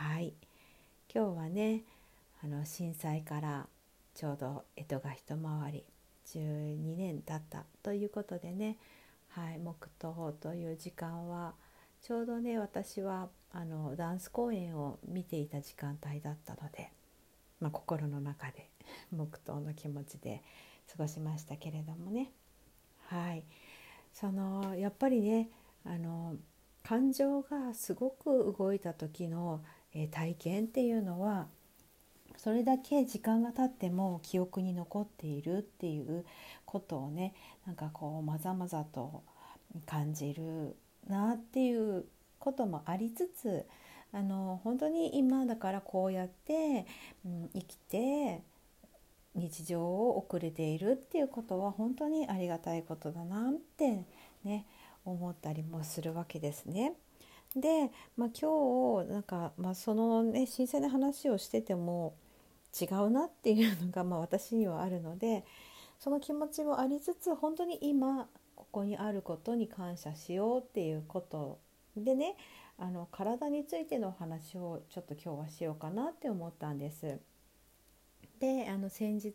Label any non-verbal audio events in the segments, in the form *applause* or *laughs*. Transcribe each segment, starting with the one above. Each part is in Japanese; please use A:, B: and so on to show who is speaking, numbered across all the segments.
A: はい。今日はねあの震災からちょうど江戸が一回り12年経ったということでね、はい、黙祷という時間はちょうどね私はあのダンス公演を見ていた時間帯だったので、まあ、心の中で黙祷の気持ちで過ごしましたけれどもね。はい。そのやっぱりねあの感情がすごく動いた時のえ体験っていうのはそれだけ時間が経っても記憶に残っているっていうことをねなんかこうまざまざと感じるなっていうこともありつつあの本当に今だからこうやって、うん、生きて日常を送れているっていうことは本当にありがたいことだなってね思ったりもするわけですね。で、まあ、今日なんか、まあ、そのね新鮮な話をしてても違うなっていうのが、まあ、私にはあるのでその気持ちもありつつ本当に今ここにあることに感謝しようっていうことでねあの体についてのお話をちょっと今日はしようかなって思ったんです。であの先日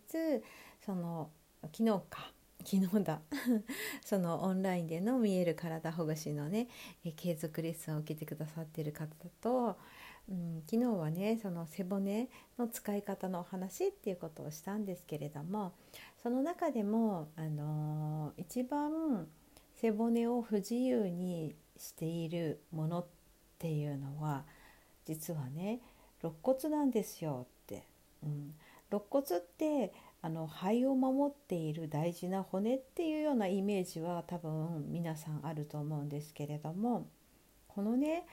A: その昨日か昨日だ *laughs* そのオンラインでの見える体ほぐしのね継続レッスンを受けてくださっている方と、うん、昨日はねその背骨の使い方のお話っていうことをしたんですけれどもその中でも、あのー、一番背骨を不自由にしているものっていうのは実はね肋骨なんですよって。うん、肋骨ってあの肺を守っている大事な骨っていうようなイメージは多分皆さんあると思うんですけれどもこのね、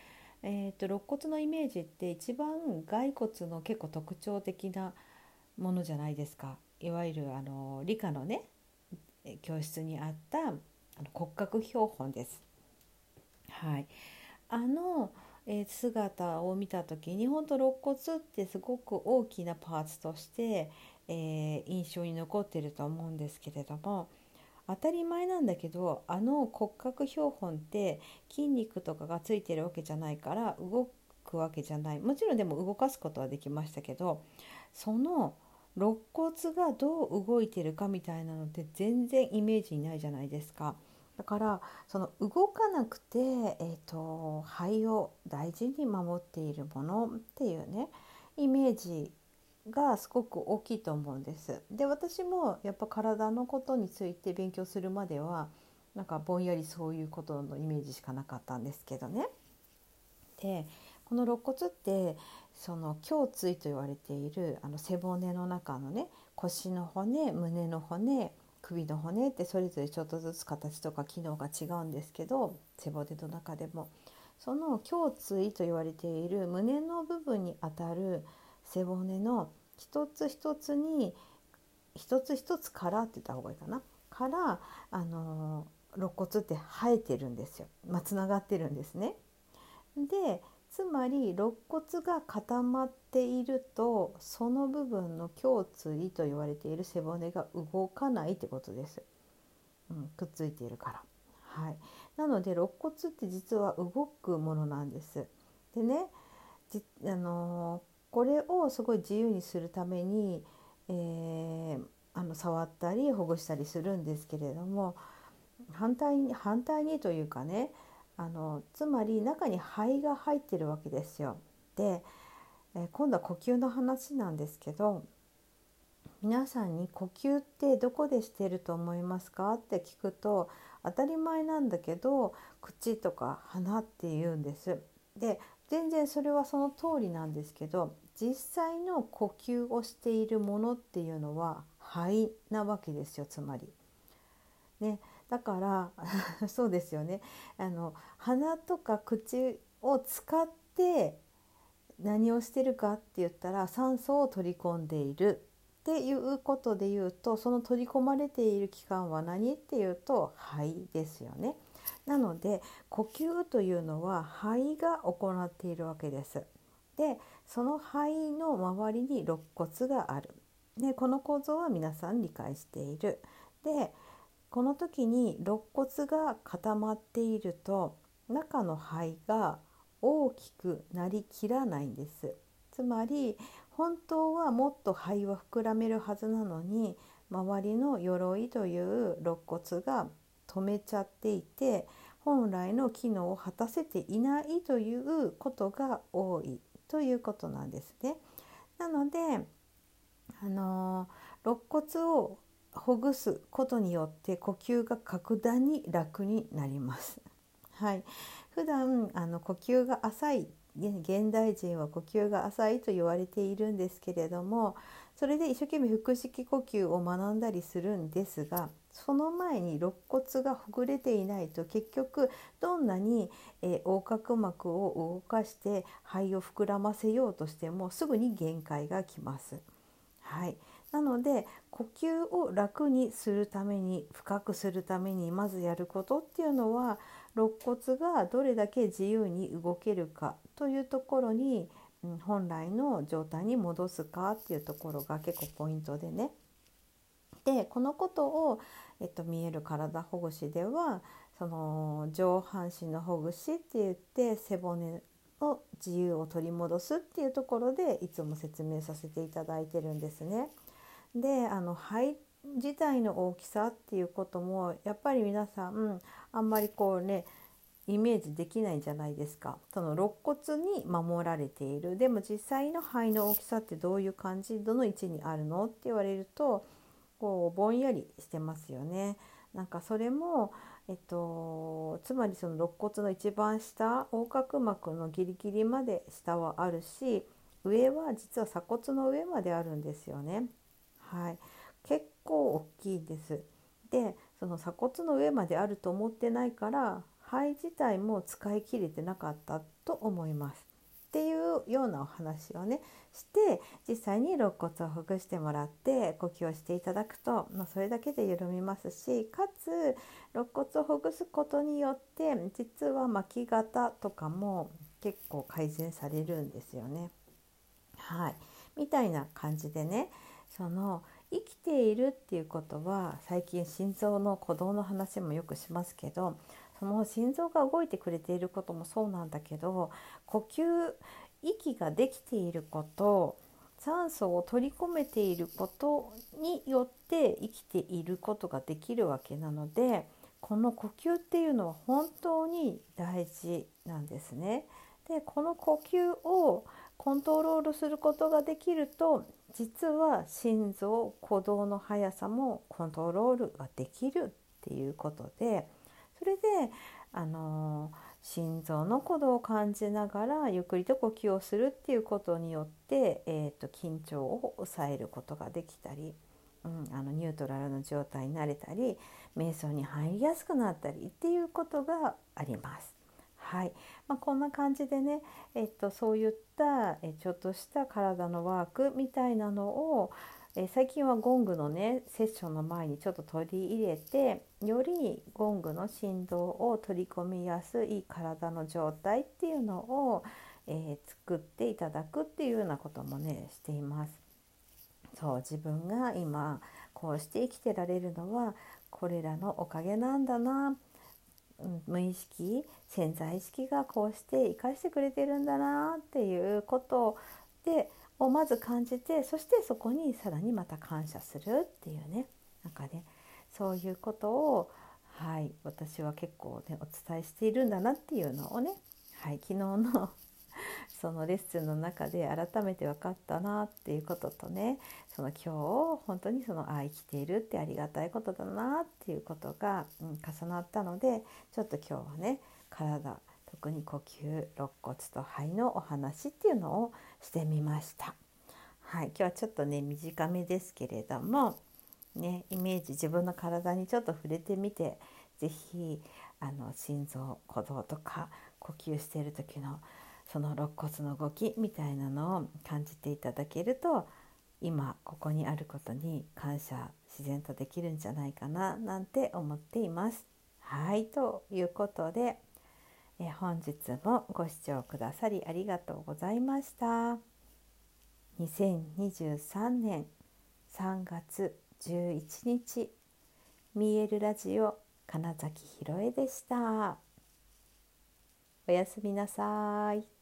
A: えーと、肋骨のイメージって一番骸骨の結構特徴的なものじゃないですかいわゆるあの理科のね教室にあったあの骨格標本です。はい、あの、え、姿を見た時に本当肋骨ってすごく大きなパーツとしてえー、印象に残ってると思うんですけれども当たり前なんだけどあの骨格標本って筋肉とかがついてるわけじゃないから動くわけじゃないもちろんでも動かすことはできましたけどその肋骨がどう動いてるかみたいなのって全然イメージにないじゃないですか。だからその動かなくて、えーと肺を大事に守っているものっていうねイメージがすごく大きいと思うんです。で私もやっぱ体のことについて勉強するまではなんかぼんやりそういうことのイメージしかなかったんですけどね。でこの肋骨ってその胸椎と言われているあの背骨の中のね腰の骨胸の骨首の骨ってそれぞれちょっとずつ形とか機能が違うんですけど背骨の中でもその胸椎と言われている胸の部分にあたる背骨の一つ一つに一つ一つからって言った方がいいかなからあの肋骨って生えてるんですよ、まあ、つながってるんですね。でつまり肋骨が固まっているとその部分の胸椎と言われている背骨が動かないってことです。うん、くっついているから。はい、なので肋骨って実は動くものなんです。でねあのこれをすごい自由にするために、えー、あの触ったりほぐしたりするんですけれども反対に反対にというかねあのつまり中に肺が入ってるわけですよ。で、えー、今度は呼吸の話なんですけど皆さんに呼吸ってどこでしてると思いますかって聞くと当たり前なんだけど口とか鼻って言うんです。で全然それはその通りなんですけど実際の呼吸をしているものっていうのは肺なわけですよつまり。ね、だから *laughs* そうですよねあの鼻とか口を使って何をしてるかって言ったら酸素を取り込んでいるっていうことで言うとその取り込まれている器官は何っていうと肺ですよね。なので呼吸というのは肺が行っているわけです。でその肺の周りに肋骨がある。でこの構造は皆さん理解している。でこの時に肋骨が固まっていると中の肺が大きくなりきらないんです。つまり本当はもっと肺は膨らめるはずなのに周りの鎧という肋骨が止めちゃっていて本来の機能を果たせていないということが多いということなんですね。なのであの肋骨をほぐすことによって呼吸が格段に楽になります。はい、普段あの呼吸が浅い現代人は呼吸が浅いと言われているんですけれどもそれで一生懸命腹式呼吸を学んだりするんですがその前に肋骨がほぐれていないと結局どんなに、え横隔膜を動かして肺を膨らませようとしてもすぐに限界がきます。はい、なので呼吸を楽にするために深くするためにまずやることっていうのは肋骨がどれだけ自由に動けるかというところに本来の状態に戻すかっていうところが結構ポイントでね。でこのことを、えっと、見える体ほぐしではその上半身のほぐしって言って背骨の自由を取り戻すっていうところでいつも説明させていただいてるんですね。であの肺自体の大きさっていうこともやっぱり皆さん、あんまりこうねイメージできないじゃないですかその肋骨に守られているでも実際の肺の大きさってどういう感じどの位置にあるのって言われるとこうぼんやりしてますよね。なんかそれも、えっと、つまりその肋骨の一番下横隔膜のギリギリまで下はあるし上は実は鎖骨の上まであるんですよね。はい、結構大きいです。でその鎖骨の上まであると思ってないから肺自体も使い切れてなかったと思います。っていうようなお話をねして実際に肋骨をほぐしてもらって呼吸をしていただくと、まあ、それだけで緩みますしかつ肋骨をほぐすことによって実は巻き肩とかも結構改善されるんですよね。はい、みたいな感じでねその生きているっていうことは最近心臓の鼓動の話もよくしますけどその心臓が動いてくれていることもそうなんだけど呼吸息ができていること酸素を取り込めていることによって生きていることができるわけなのでこの呼吸っていうのは本当に大事なんですね。でこの呼吸をコントロールすることができると実は心臓鼓動の速さもコントロールができるっていうことでそれであの心臓の鼓動を感じながらゆっくりと呼吸をするっていうことによって、えーと、緊張を抑えることができたり、うん、あのニュートラルの状態になれたり瞑想に入りやすくなったりっていうことがあります。はいまあ、こんな感じでね、えっと、そういった、ちょっとした体のワークみたいなのをえ最近はゴングのねセッションの前にちょっと取り入れてよりゴングの振動を取り込みやすい体の状態っていうのを、えー、作っていただくっていうようなこともねしています。そう自分が今こうして生きてられるのはこれらのおかげなんだな無意識潜在意識がこうして生かしてくれてるんだなっていうことでをまず感じてそしてそこにさらにまた感謝するっていうね。なんかねそういうことをはい私は結構ねお伝えしているんだなっていうのをね、はい、昨日の *laughs* そのレッスンの中で改めて分かったなっていうこととねその今日本当にそのあ生きているってありがたいことだなっていうことが、うん、重なったのでちょっと今日はね体特に呼吸肋骨と肺のお話っていうのをしてみました。はい、今日はちょっとね短めですけれども、ね、イメージ自分の体にちょっと触れてみて是非あの心臓鼓動とか呼吸してる時のその肋骨の動きみたいなのを感じていただけると今ここにあることに感謝自然とできるんじゃないかななんて思っています。はいということでえ本日もご視聴くださりありがとうございました。2023年3月11日見えるラジオ金崎ひろえでした。おやすみなさい。